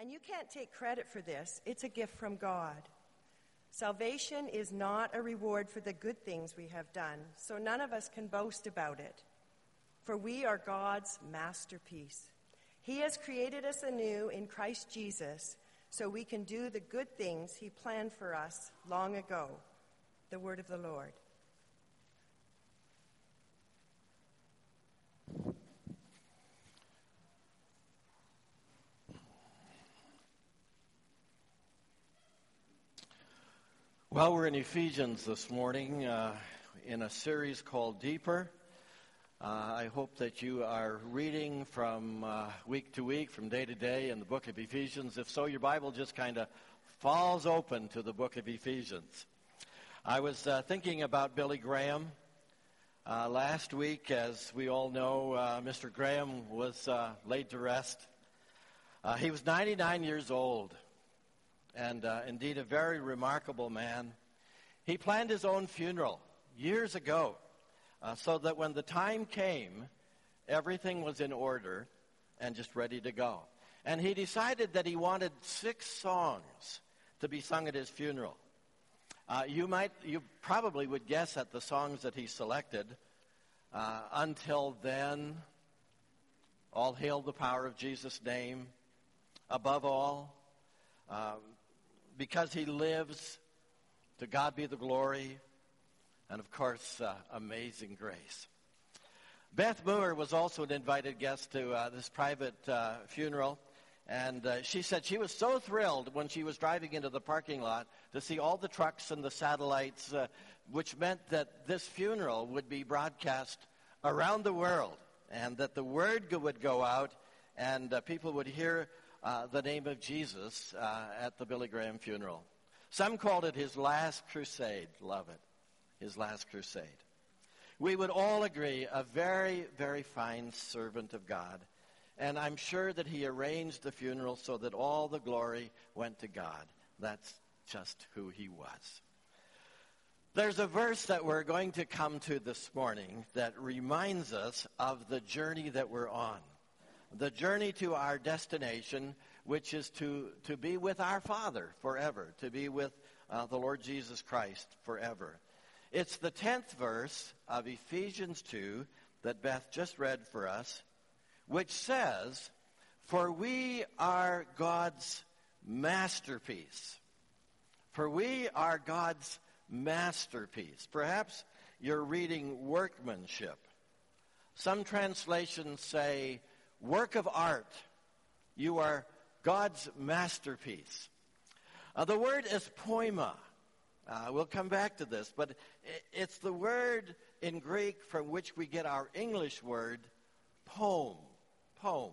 And you can't take credit for this, it's a gift from God. Salvation is not a reward for the good things we have done, so none of us can boast about it. For we are God's masterpiece. He has created us anew in Christ Jesus so we can do the good things He planned for us long ago. The word of the Lord. Well, we're in Ephesians this morning uh, in a series called Deeper. Uh, I hope that you are reading from uh, week to week, from day to day in the book of Ephesians. If so, your Bible just kind of falls open to the book of Ephesians. I was uh, thinking about Billy Graham. Uh, last week, as we all know, uh, Mr. Graham was laid to rest. he was 99 years old and uh, indeed a very remarkable man. He planned his own funeral years ago uh, so that when the time came, everything was in order and just ready to go. And he decided that he wanted six songs to be sung at his funeral. Uh, you might, you probably would guess at the songs that he selected. Uh, until then, all hail the power of Jesus' name. Above all, um, because he lives, to God be the glory, and of course, uh, amazing grace. Beth Moore was also an invited guest to uh, this private uh, funeral. And uh, she said she was so thrilled when she was driving into the parking lot to see all the trucks and the satellites, uh, which meant that this funeral would be broadcast around the world and that the word would go out and uh, people would hear uh, the name of Jesus uh, at the Billy Graham funeral. Some called it his last crusade. Love it. His last crusade. We would all agree a very, very fine servant of God. And I'm sure that he arranged the funeral so that all the glory went to God. That's just who he was. There's a verse that we're going to come to this morning that reminds us of the journey that we're on the journey to our destination, which is to, to be with our Father forever, to be with uh, the Lord Jesus Christ forever. It's the 10th verse of Ephesians 2 that Beth just read for us, which says, For we are God's masterpiece. For we are God's masterpiece. Perhaps you're reading workmanship. Some translations say work of art. You are God's masterpiece. Uh, the word is poema. Uh, we'll come back to this, but it's the word in Greek from which we get our English word poem. Poem.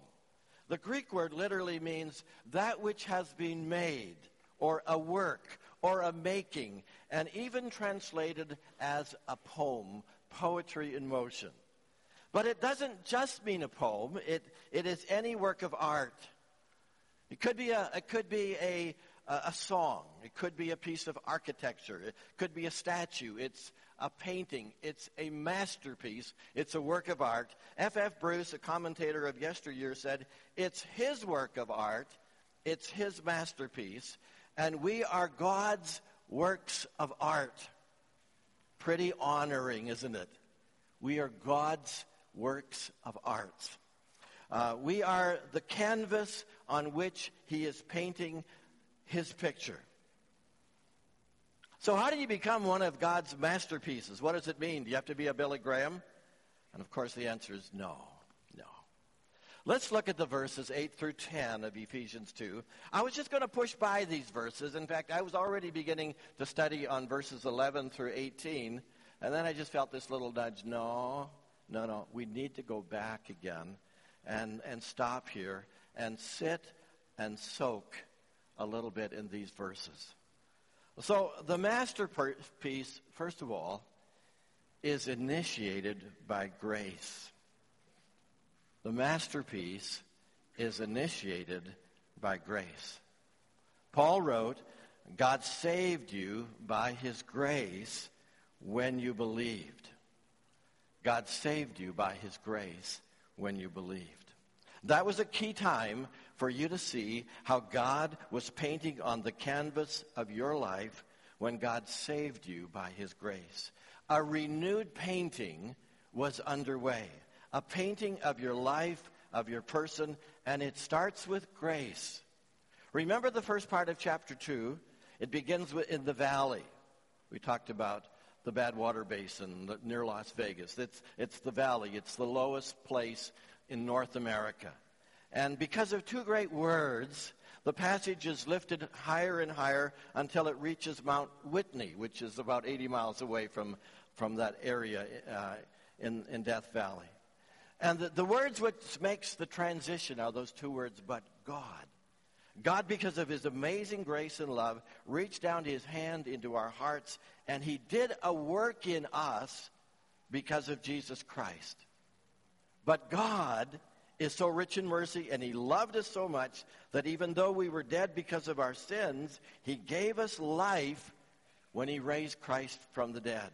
The Greek word literally means that which has been made, or a work, or a making, and even translated as a poem, poetry in motion. But it doesn't just mean a poem. It, it is any work of art. It could be a, it could be a, a song. It could be a piece of architecture. It could be a statue. It's a painting. It's a masterpiece. It's a work of art. F. F. Bruce, a commentator of yesteryear, said, it's his work of art. It's his masterpiece. And we are God's works of art. Pretty honoring, isn't it? We are God's works of art. Uh, we are the canvas on which he is painting his picture. So, how do you become one of God's masterpieces? What does it mean? Do you have to be a Billy Graham? And of course, the answer is no. No. Let's look at the verses 8 through 10 of Ephesians 2. I was just going to push by these verses. In fact, I was already beginning to study on verses 11 through 18. And then I just felt this little nudge no, no, no. We need to go back again and, and stop here and sit and soak a little bit in these verses. So, the masterpiece, first of all, is initiated by grace. The masterpiece is initiated by grace. Paul wrote, God saved you by his grace when you believed. God saved you by his grace when you believed. That was a key time for you to see how God was painting on the canvas of your life when God saved you by his grace. A renewed painting was underway, a painting of your life, of your person, and it starts with grace. Remember the first part of chapter 2? It begins with, in the valley. We talked about the Badwater Basin near Las Vegas. It's, it's the valley, it's the lowest place in North America. And because of two great words, the passage is lifted higher and higher until it reaches Mount Whitney, which is about 80 miles away from, from that area uh, in, in Death Valley. And the, the words which makes the transition are those two words, but God. God, because of his amazing grace and love, reached down his hand into our hearts, and he did a work in us because of Jesus Christ. But God is so rich in mercy and he loved us so much that even though we were dead because of our sins, he gave us life when he raised Christ from the dead.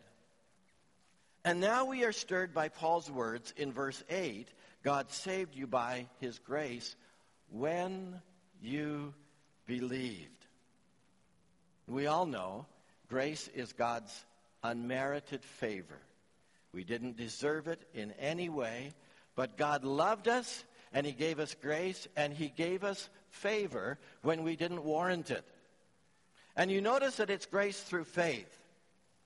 And now we are stirred by Paul's words in verse 8 God saved you by his grace when you believed. We all know grace is God's unmerited favor. We didn't deserve it in any way, but God loved us, and He gave us grace, and He gave us favor when we didn't warrant it. And you notice that it's grace through faith.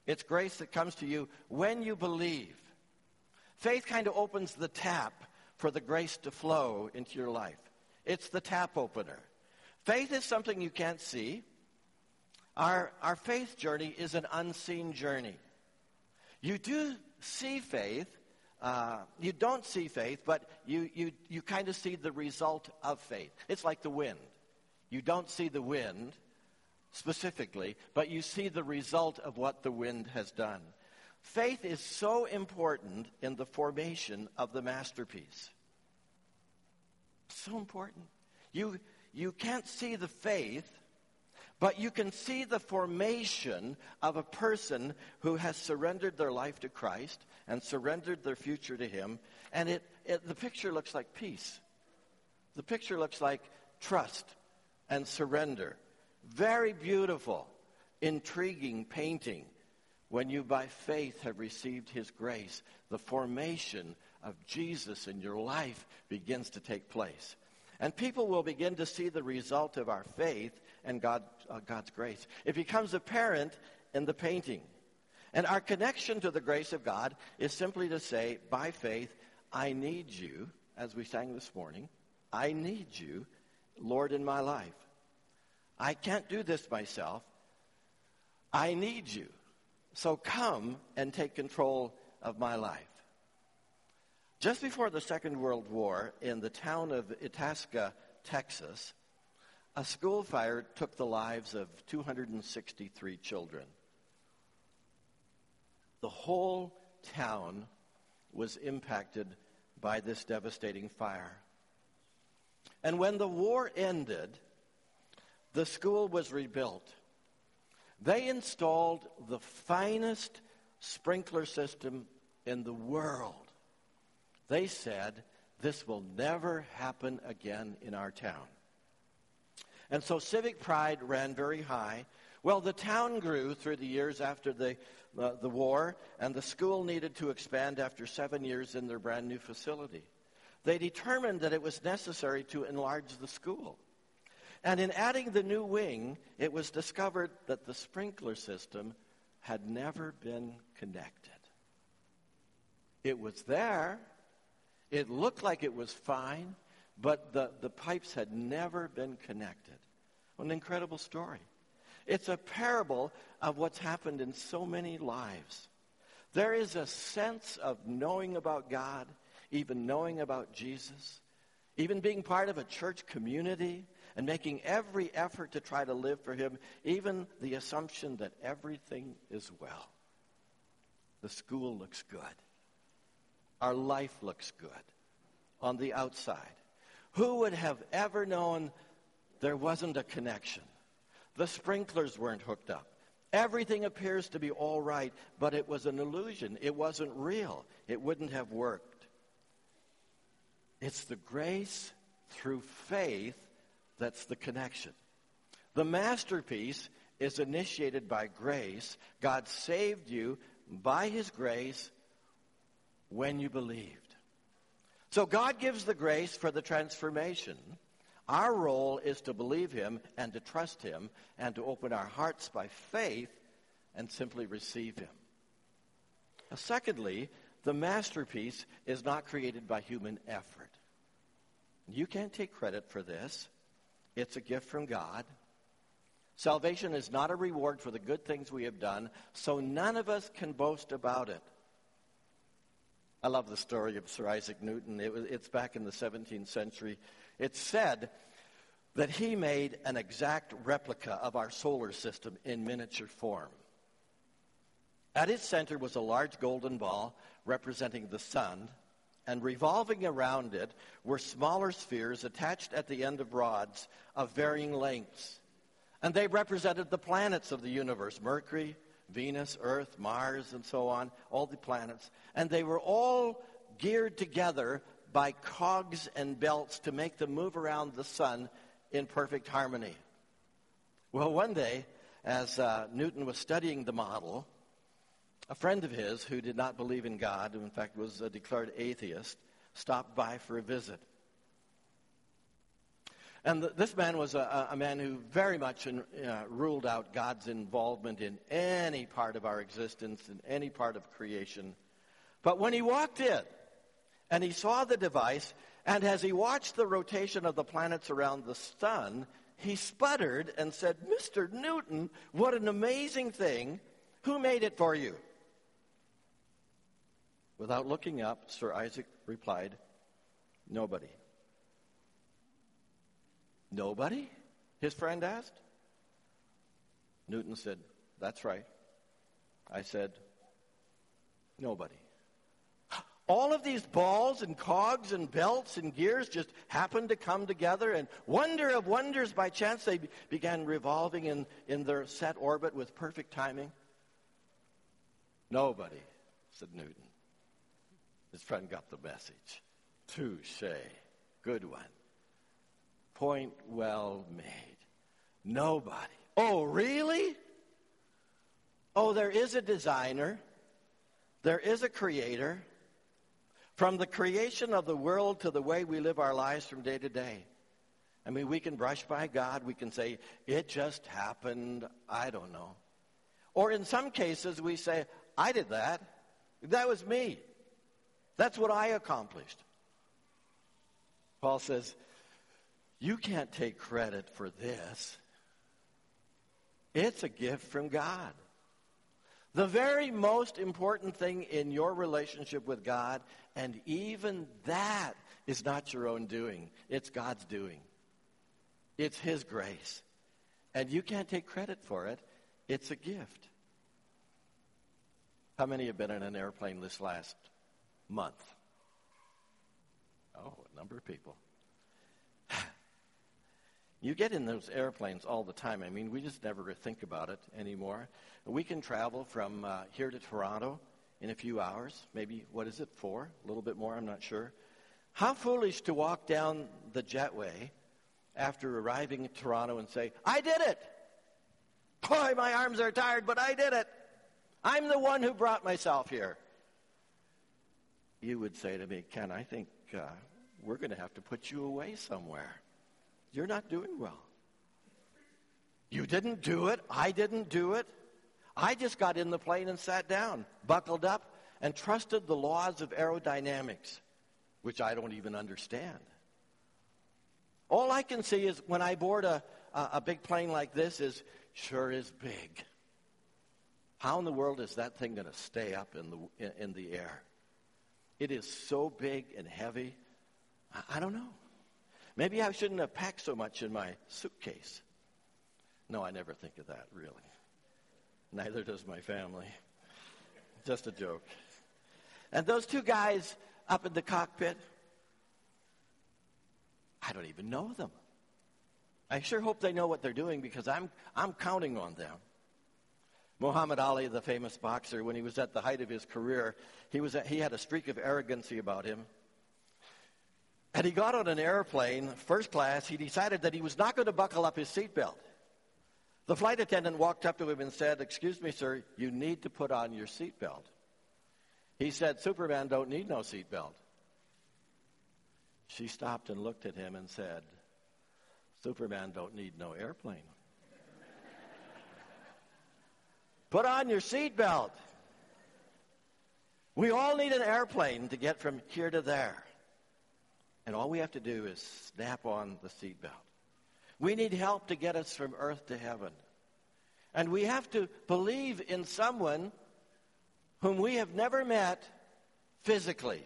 It's grace that comes to you when you believe. Faith kind of opens the tap for the grace to flow into your life. It's the tap opener. Faith is something you can't see. Our, our faith journey is an unseen journey. You do see faith uh, you don't see faith, but you, you, you kind of see the result of faith. It's like the wind. You don't see the wind specifically, but you see the result of what the wind has done. Faith is so important in the formation of the masterpiece. So important. You, you can't see the faith but you can see the formation of a person who has surrendered their life to Christ and surrendered their future to Him. And it, it, the picture looks like peace. The picture looks like trust and surrender. Very beautiful, intriguing painting when you by faith have received His grace. The formation of Jesus in your life begins to take place. And people will begin to see the result of our faith and God, uh, God's grace. It becomes apparent in the painting. And our connection to the grace of God is simply to say, by faith, I need you, as we sang this morning, I need you, Lord, in my life. I can't do this myself. I need you. So come and take control of my life. Just before the Second World War, in the town of Itasca, Texas, a school fire took the lives of 263 children. The whole town was impacted by this devastating fire. And when the war ended, the school was rebuilt. They installed the finest sprinkler system in the world. They said, This will never happen again in our town. And so civic pride ran very high. Well, the town grew through the years after the, uh, the war, and the school needed to expand after seven years in their brand new facility. They determined that it was necessary to enlarge the school. And in adding the new wing, it was discovered that the sprinkler system had never been connected. It was there. It looked like it was fine, but the, the pipes had never been connected. An incredible story. It's a parable of what's happened in so many lives. There is a sense of knowing about God, even knowing about Jesus, even being part of a church community and making every effort to try to live for Him, even the assumption that everything is well. The school looks good. Our life looks good on the outside. Who would have ever known there wasn't a connection? The sprinklers weren't hooked up. Everything appears to be all right, but it was an illusion. It wasn't real. It wouldn't have worked. It's the grace through faith That's the connection. The masterpiece is initiated by grace. God saved you by his grace when you believed. So God gives the grace for the transformation. Our role is to believe him and to trust him and to open our hearts by faith and simply receive him. Now, secondly, the masterpiece is not created by human effort. You can't take credit for this. It's a gift from God. Salvation is not a reward for the good things we have done, so none of us can boast about it. I love the story of Sir Isaac Newton. It was, it's back in the 17th century. It's said that he made an exact replica of our solar system in miniature form. At its center was a large golden ball representing the sun, and revolving around it were smaller spheres attached at the end of rods of varying lengths. And they represented the planets of the universe Mercury, Venus, Earth, Mars, and so on, all the planets. And they were all geared together by cogs and belts to make them move around the sun in perfect harmony. Well, one day, as uh, Newton was studying the model, a friend of his who did not believe in God, who in fact was a declared atheist, stopped by for a visit. And the, this man was a, a, man who very much in, uh, ruled out God's involvement in any part of our existence, in any part of creation. But when he walked in and he saw the device, and as he watched the rotation of the planets around the sun, he sputtered and said, Mr. Newton, what an amazing thing. Who made it for you? Without looking up, Sir Isaac replied, Nobody. Nobody? His friend asked. Newton said, That's right. I said, Nobody. All of these balls and cogs and belts and gears just happened to come together, and wonder of wonders, by chance, they began revolving in, in their set orbit with perfect timing. Nobody, said Newton. His friend got the message. Touche. Good one. Point well made. Nobody. Oh, really? Oh, there is a designer. There is a creator. From the creation of the world to the way we live our lives from day to day. I mean, we can brush by God. We can say, it just happened. I don't know. Or in some cases, we say, I did that. That was me. That's what I accomplished. Paul says, you can't take credit for this. It's a gift from God. The very most important thing in your relationship with God, and even that is not your own doing, it's God's doing. It's His grace. And you can't take credit for it, it's a gift. How many have been in an airplane this last month? Oh, a number of people. You get in those airplanes all the time. I mean, we just never think about it anymore. We can travel from uh, here to Toronto in a few hours. Maybe, what is it, four? A little bit more, I'm not sure. How foolish to walk down the jetway after arriving in Toronto and say, I did it! Boy, my arms are tired, but I did it! I'm the one who brought myself here. You would say to me, Ken, I think uh, we're going to have to put you away somewhere. You're not doing well. You didn't do it. I didn't do it. I just got in the plane and sat down, buckled up, and trusted the laws of aerodynamics, which I don't even understand. All I can see is when I board a, a, a big plane like this is sure is big. How in the world is that thing going to stay up in the, in, in the air? It is so big and heavy. I, I don't know. Maybe I shouldn't have packed so much in my suitcase. No, I never think of that, really. Neither does my family. Just a joke. And those two guys up in the cockpit, I don't even know them. I sure hope they know what they're doing because I'm, I'm counting on them. Muhammad Ali, the famous boxer, when he was at the height of his career, he, was, he had a streak of arrogancy about him. And he got on an airplane, first class. He decided that he was not going to buckle up his seatbelt. The flight attendant walked up to him and said, Excuse me, sir, you need to put on your seatbelt. He said, Superman don't need no seatbelt. She stopped and looked at him and said, Superman don't need no airplane. Put on your seatbelt. We all need an airplane to get from here to there. And all we have to do is snap on the seatbelt. We need help to get us from earth to heaven. And we have to believe in someone whom we have never met physically.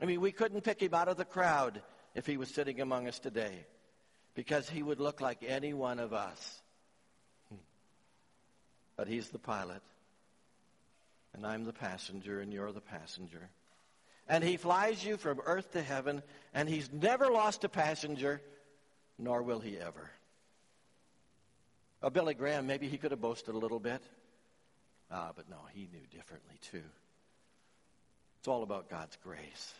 I mean, we couldn't pick him out of the crowd if he was sitting among us today because he would look like any one of us. But he's the pilot, and I'm the passenger, and you're the passenger. And he flies you from earth to heaven, and he's never lost a passenger, nor will he ever. Oh, Billy Graham, maybe he could have boasted a little bit. Ah, but no, he knew differently too. It's all about God's grace.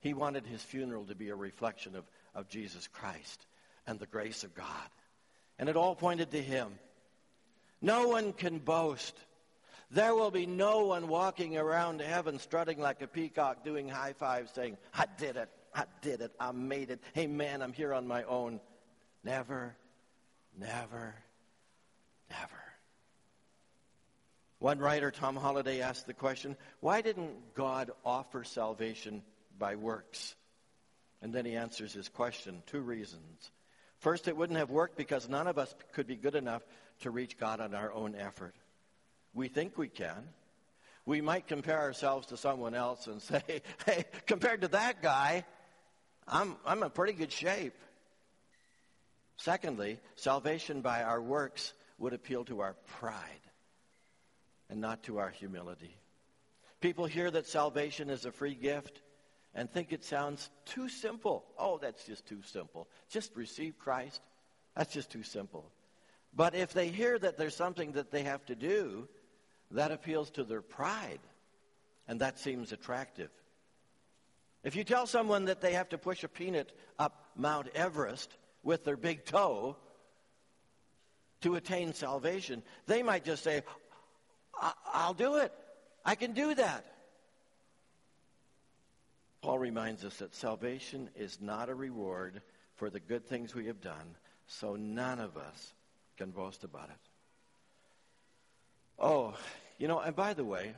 He wanted his funeral to be a reflection of, of Jesus Christ and the grace of God. And it all pointed to him. No one can boast. There will be no one walking around heaven strutting like a peacock doing high fives saying, I did it. I did it. I made it. Hey, man, I'm here on my own. Never, never, never. One writer, Tom Holladay, asked the question why didn't God offer salvation by works? And then he answers his question two reasons. First, it wouldn't have worked because none of us could be good enough to reach God on our own effort. We think we can. We might compare ourselves to someone else and say, hey, compared to that guy, I'm, I'm in pretty good shape. Secondly, salvation by our works would appeal to our pride and not to our humility. People hear that salvation is a free gift and think it sounds too simple. Oh, that's just too simple. Just receive Christ. That's just too simple. But if they hear that there's something that they have to do, that appeals to their pride, and that seems attractive. If you tell someone that they have to push a peanut up Mount Everest with their big toe to attain salvation, they might just say, I'll do it. I can do that. Paul reminds us that salvation is not a reward for the good things we have done, so none of us can boast about it. Oh, you know, and by the way,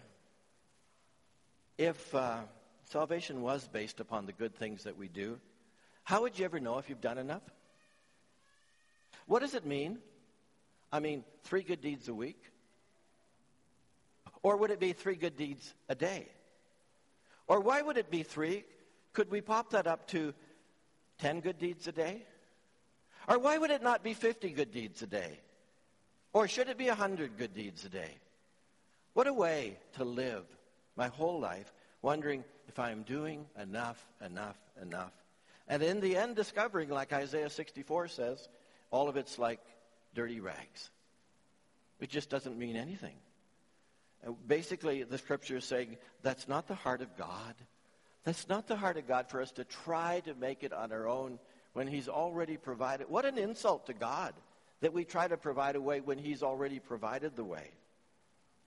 if uh, salvation was based upon the good things that we do, how would you ever know if you've done enough? What does it mean? I mean, three good deeds a week? Or would it be three good deeds a day? Or why would it be three? Could we pop that up to 10 good deeds a day? Or why would it not be 50 good deeds a day? Or should it be a 100 good deeds a day? What a way to live my whole life wondering if I am doing enough, enough, enough. And in the end, discovering, like Isaiah 64 says, all of it's like dirty rags. It just doesn't mean anything. Uh, basically, the scripture is saying that's not the heart of God. That's not the heart of God for us to try to make it on our own when He's already provided. What an insult to God that we try to provide a way when He's already provided the way.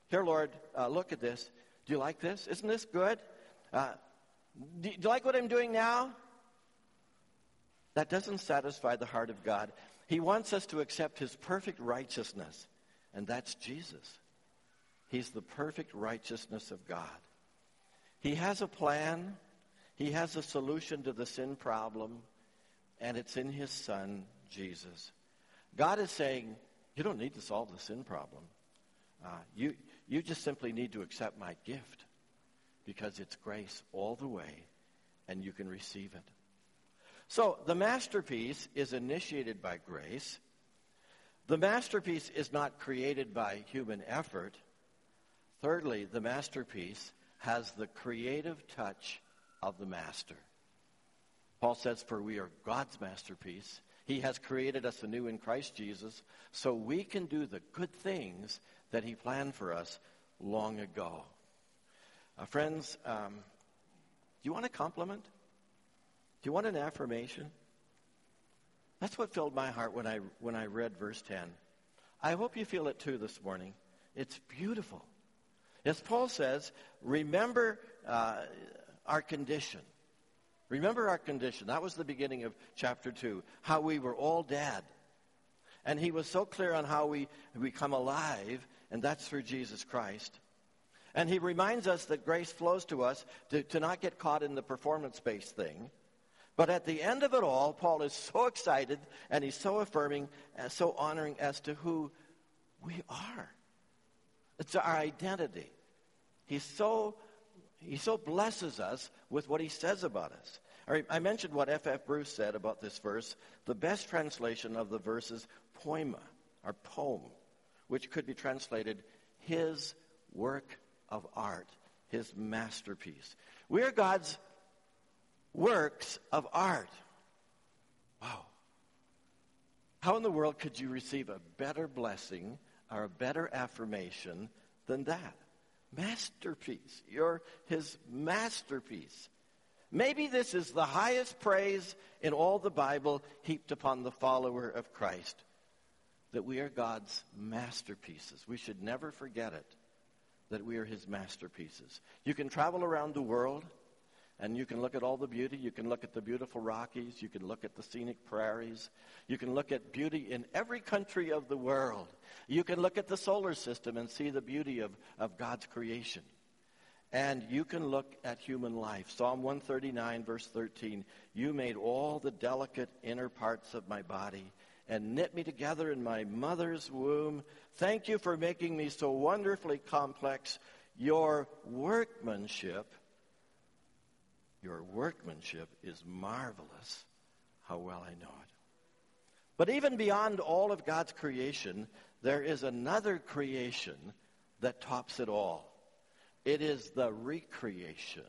Here, Lord, uh, look at this. Do you like this? Isn't this good? Uh, do, do you like what I'm doing now? That doesn't satisfy the heart of God. He wants us to accept His perfect righteousness, and that's Jesus. He's the perfect righteousness of God. He has a plan. He has a solution to the sin problem, and it's in his son, Jesus. God is saying, you don't need to solve the sin problem. Uh, you, you just simply need to accept my gift because it's grace all the way, and you can receive it. So the masterpiece is initiated by grace. The masterpiece is not created by human effort. Thirdly, the masterpiece has the creative touch of the master. Paul says, For we are God's masterpiece. He has created us anew in Christ Jesus so we can do the good things that He planned for us long ago. Uh, friends, um, do you want a compliment? Do you want an affirmation? That's what filled my heart when I, when I read verse 10. I hope you feel it too this morning. It's beautiful. As Paul says, remember uh, our condition. Remember our condition. That was the beginning of chapter 2, how we were all dead. And he was so clear on how we become alive, and that's through Jesus Christ. And he reminds us that grace flows to us to, to not get caught in the performance based thing. But at the end of it all, Paul is so excited and he's so affirming and so honoring as to who we are. It's our identity. He's so, he so blesses us with what he says about us. I mentioned what F. F. Bruce said about this verse. The best translation of the verse is poema, or poem, which could be translated his work of art, his masterpiece. We are God's works of art. Wow. How in the world could you receive a better blessing or a better affirmation than that? Masterpiece. You're his masterpiece. Maybe this is the highest praise in all the Bible heaped upon the follower of Christ that we are God's masterpieces. We should never forget it, that we are his masterpieces. You can travel around the world and you can look at all the beauty. You can look at the beautiful Rockies. You can look at the scenic prairies. You can look at beauty in every country of the world. You can look at the solar system and see the beauty of, of God's creation. And you can look at human life. Psalm 139, verse 13 You made all the delicate inner parts of my body and knit me together in my mother's womb. Thank you for making me so wonderfully complex. Your workmanship, your workmanship is marvelous. How well I know it. But even beyond all of God's creation, there is another creation that tops it all. It is the recreation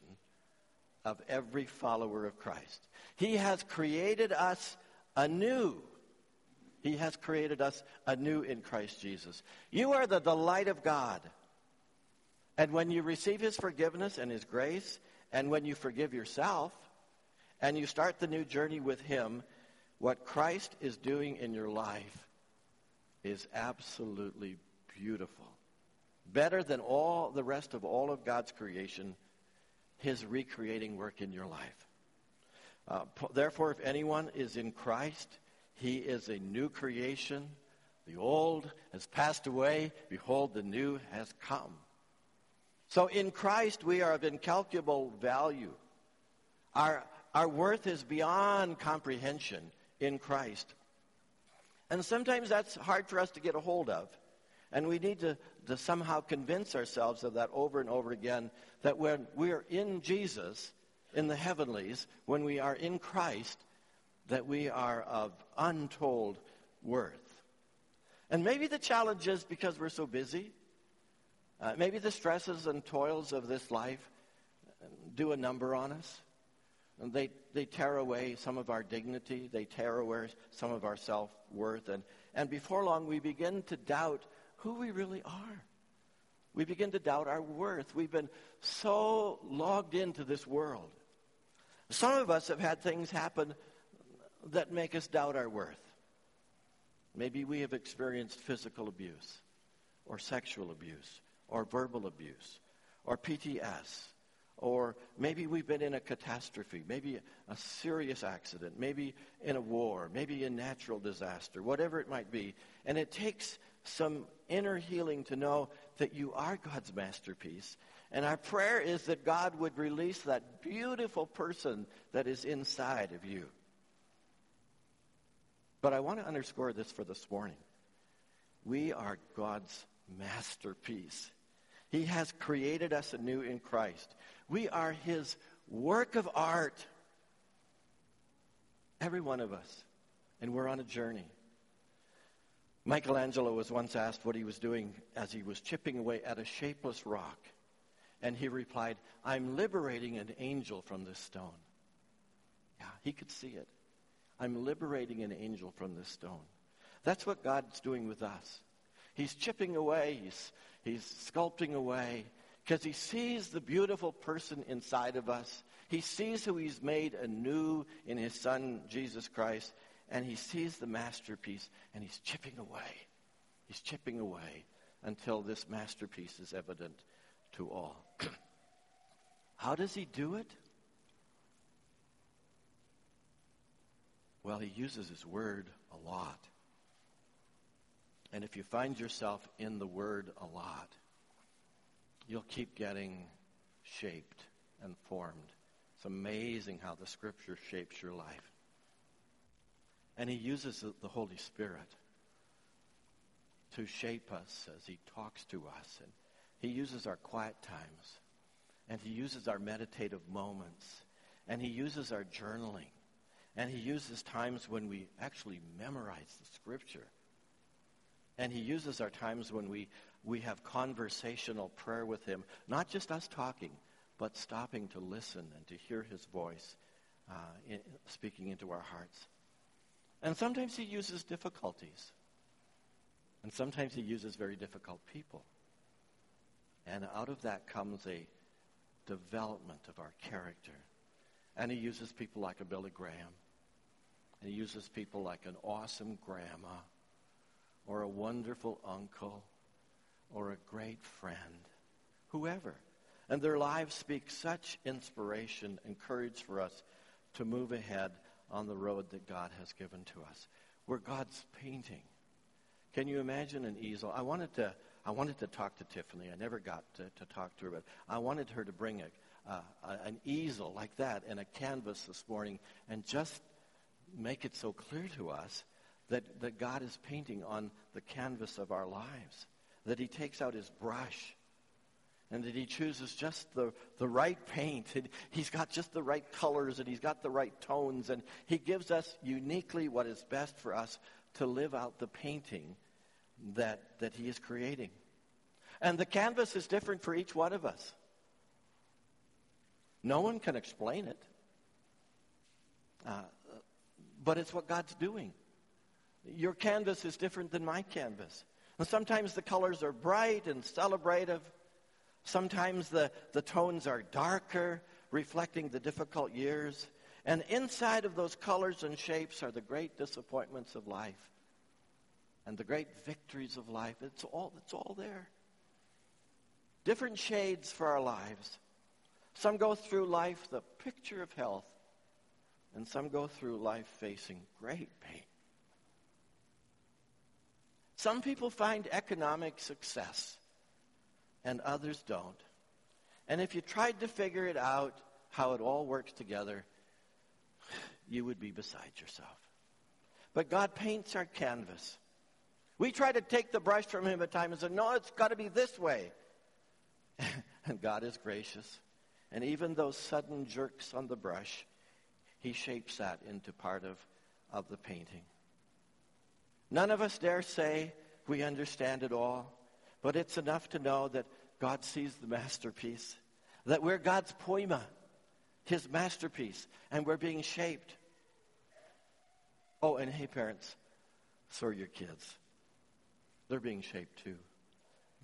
of every follower of Christ. He has created us anew. He has created us anew in Christ Jesus. You are the delight of God. And when you receive His forgiveness and His grace, and when you forgive yourself, and you start the new journey with Him, what Christ is doing in your life is absolutely beautiful better than all the rest of all of God's creation, his recreating work in your life. Uh, therefore, if anyone is in Christ, he is a new creation. The old has passed away. Behold, the new has come. So in Christ, we are of incalculable value. Our, our worth is beyond comprehension in Christ. And sometimes that's hard for us to get a hold of. And we need to, to somehow convince ourselves of that over and over again that when we're in Jesus, in the heavenlies, when we are in Christ, that we are of untold worth. And maybe the challenge is because we're so busy. Uh, maybe the stresses and toils of this life do a number on us. And they, they tear away some of our dignity. They tear away some of our self worth. And, and before long, we begin to doubt who we really are. We begin to doubt our worth. We've been so logged into this world. Some of us have had things happen that make us doubt our worth. Maybe we have experienced physical abuse, or sexual abuse, or verbal abuse, or PTS, or maybe we've been in a catastrophe, maybe a serious accident, maybe in a war, maybe a natural disaster, whatever it might be. And it takes some inner healing to know that you are God's masterpiece. And our prayer is that God would release that beautiful person that is inside of you. But I want to underscore this for this morning. We are God's masterpiece. He has created us anew in Christ. We are His work of art. Every one of us. And we're on a journey. Michelangelo was once asked what he was doing as he was chipping away at a shapeless rock. And he replied, I'm liberating an angel from this stone. Yeah, he could see it. I'm liberating an angel from this stone. That's what God's doing with us. He's chipping away, he's, he's sculpting away, because he sees the beautiful person inside of us. He sees who he's made anew in his son, Jesus Christ, and he sees the masterpiece, and he's chipping away. He's chipping away until this masterpiece is evident to all. How does he do it? Well, he uses his word a lot. And if you find yourself in the word a lot, you'll keep getting shaped and formed. It's amazing how the scripture shapes your life. And he uses the Holy Spirit to shape us as he talks to us. And he uses our quiet times. And he uses our meditative moments. And he uses our journaling. And he uses times when we actually memorize the scripture. And he uses our times when we, we have conversational prayer with him, not just us talking, but stopping to listen and to hear his voice uh, in, speaking into our hearts. And sometimes he uses difficulties. And sometimes he uses very difficult people. And out of that comes a development of our character. And he uses people like a Billy Graham. And he uses people like an awesome grandma or a wonderful uncle or a great friend, whoever. And their lives speak such inspiration and courage for us to move ahead on the road that God has given to us. We're God's painting. Can you imagine an easel? I wanted to, I wanted to talk to Tiffany. I never got to, to talk to her, but I wanted her to bring a, uh, an easel like that and a canvas this morning and just make it so clear to us that, that God is painting on the canvas of our lives, that he takes out his brush and that he chooses just the, the right paint. And he's got just the right colors and he's got the right tones and he gives us uniquely what is best for us to live out the painting that, that he is creating. And the canvas is different for each one of us. No one can explain it. Uh, but it's what God's doing. Your canvas is different than my canvas. And sometimes the colors are bright and celebrative. Sometimes the, the tones are darker, reflecting the difficult years. And inside of those colors and shapes are the great disappointments of life and the great victories of life. It's all, it's all there. Different shades for our lives. Some go through life the picture of health, and some go through life facing great pain. Some people find economic success, and others don't. And if you tried to figure it out, how it all works together, you would be beside yourself. But God paints our canvas. We try to take the brush from him at times and say, no, it's got to be this way. and God is gracious. And even those sudden jerks on the brush, he shapes that into part of, of the painting. None of us dare say we understand it all, but it's enough to know that God sees the masterpiece, that we're God's poema, his masterpiece, and we're being shaped. Oh, and hey, parents, so are your kids. They're being shaped too.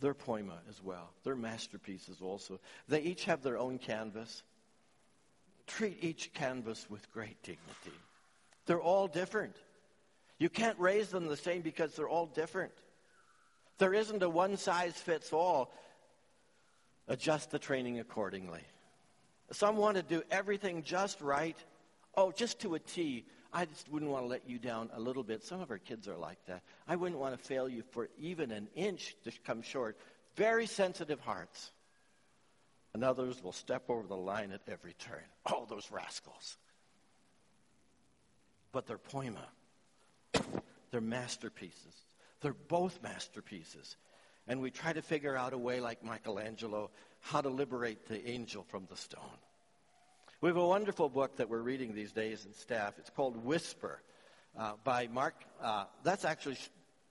Their poema as well. Their masterpieces also. They each have their own canvas. Treat each canvas with great dignity. They're all different. You can't raise them the same because they're all different. There isn't a one size fits all. Adjust the training accordingly. Some want to do everything just right. Oh, just to a T. I just wouldn't want to let you down a little bit. Some of our kids are like that. I wouldn't want to fail you for even an inch to come short. Very sensitive hearts. And others will step over the line at every turn. Oh, those rascals. But they're poema. They're masterpieces. They're both masterpieces. And we try to figure out a way, like Michelangelo, how to liberate the angel from the stone. We have a wonderful book that we're reading these days in staff. It's called Whisper uh, by Mark, uh, that's actually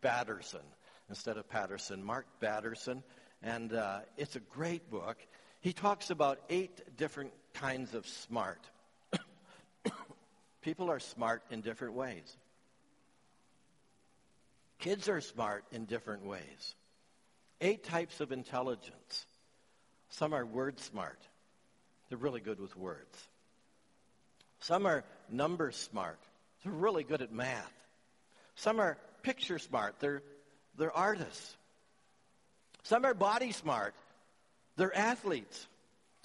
Batterson instead of Patterson, Mark Batterson. And uh, it's a great book. He talks about eight different kinds of smart. People are smart in different ways. Kids are smart in different ways. Eight types of intelligence. Some are word smart. They're really good with words. Some are number smart. They're really good at math. Some are picture smart. They're, they're artists. Some are body smart. They're athletes.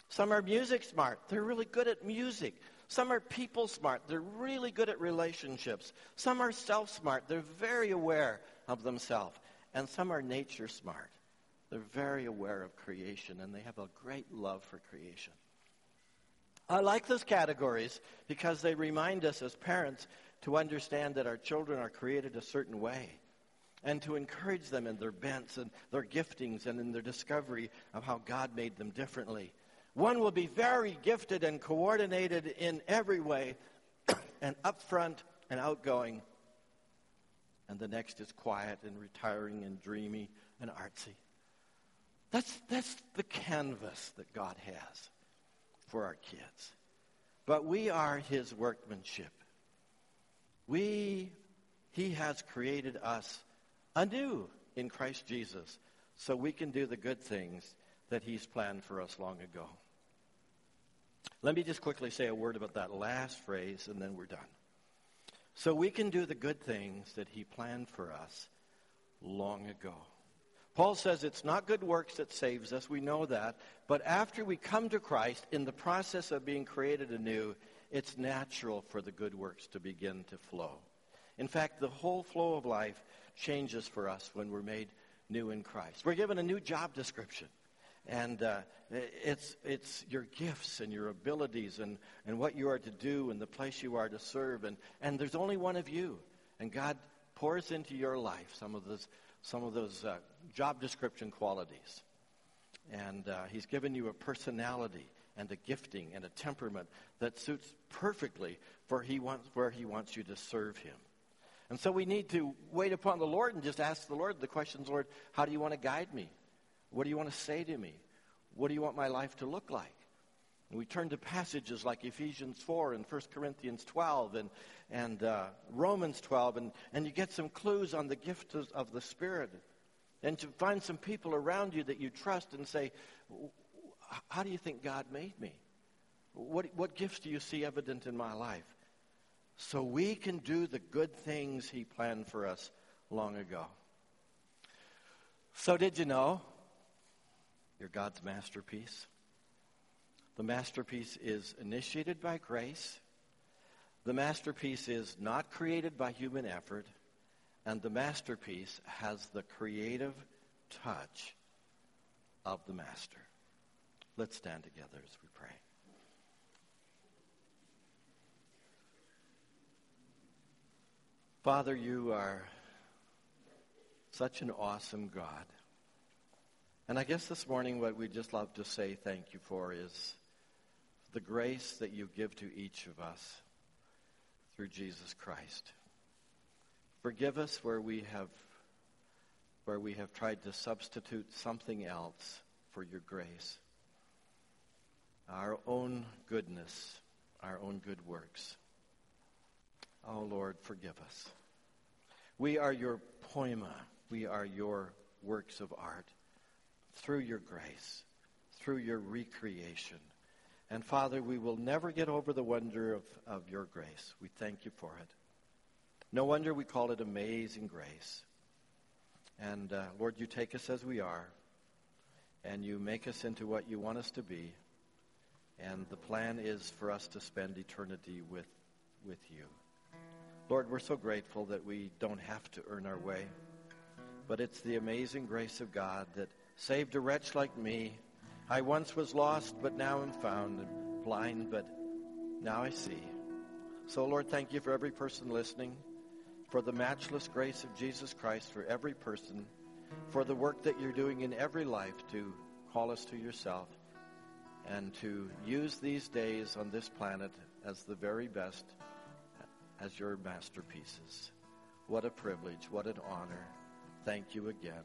Some are music smart. They're really good at music. Some are people smart. They're really good at relationships. Some are self smart. They're very aware of themselves. And some are nature smart. They're very aware of creation and they have a great love for creation. I like those categories because they remind us as parents to understand that our children are created a certain way and to encourage them in their bents and their giftings and in their discovery of how God made them differently. One will be very gifted and coordinated in every way and upfront and outgoing. And the next is quiet and retiring and dreamy and artsy. That's, that's the canvas that God has for our kids. But we are his workmanship. We, he has created us anew in Christ Jesus so we can do the good things that he's planned for us long ago. Let me just quickly say a word about that last phrase and then we're done. So we can do the good things that he planned for us long ago. Paul says it's not good works that saves us. We know that. But after we come to Christ, in the process of being created anew, it's natural for the good works to begin to flow. In fact, the whole flow of life changes for us when we're made new in Christ. We're given a new job description. And uh, it's, it's your gifts and your abilities and, and what you are to do and the place you are to serve. And, and there's only one of you. And God pours into your life some of those, some of those uh, job description qualities. And uh, He's given you a personality and a gifting and a temperament that suits perfectly for he wants, where He wants you to serve Him. And so we need to wait upon the Lord and just ask the Lord the questions, Lord, how do you want to guide me? What do you want to say to me? What do you want my life to look like? And we turn to passages like Ephesians 4 and 1 Corinthians 12 and, and uh, Romans 12, and, and you get some clues on the gift of, of the Spirit. And to find some people around you that you trust and say, How do you think God made me? What, what gifts do you see evident in my life? So we can do the good things He planned for us long ago. So, did you know you're God's masterpiece. The masterpiece is initiated by grace. The masterpiece is not created by human effort. And the masterpiece has the creative touch of the master. Let's stand together as we pray. Father, you are such an awesome God. And I guess this morning what we'd just love to say thank you for is the grace that you give to each of us through Jesus Christ. Forgive us where we have where we have tried to substitute something else for your grace. Our own goodness, our own good works. Oh Lord, forgive us. We are your poema. We are your works of art through your grace, through your recreation. And Father, we will never get over the wonder of, of your grace. We thank you for it. No wonder we call it amazing grace. And uh, Lord, you take us as we are, and you make us into what you want us to be. And the plan is for us to spend eternity with, with you. Lord, we're so grateful that we don't have to earn our way, but it's the amazing grace of God that saved a wretch like me. I once was lost, but now am found, blind, but now I see. So, Lord, thank you for every person listening, for the matchless grace of Jesus Christ for every person, for the work that you're doing in every life to call us to yourself, and to use these days on this planet as the very best, as your masterpieces. What a privilege, what an honor. Thank you again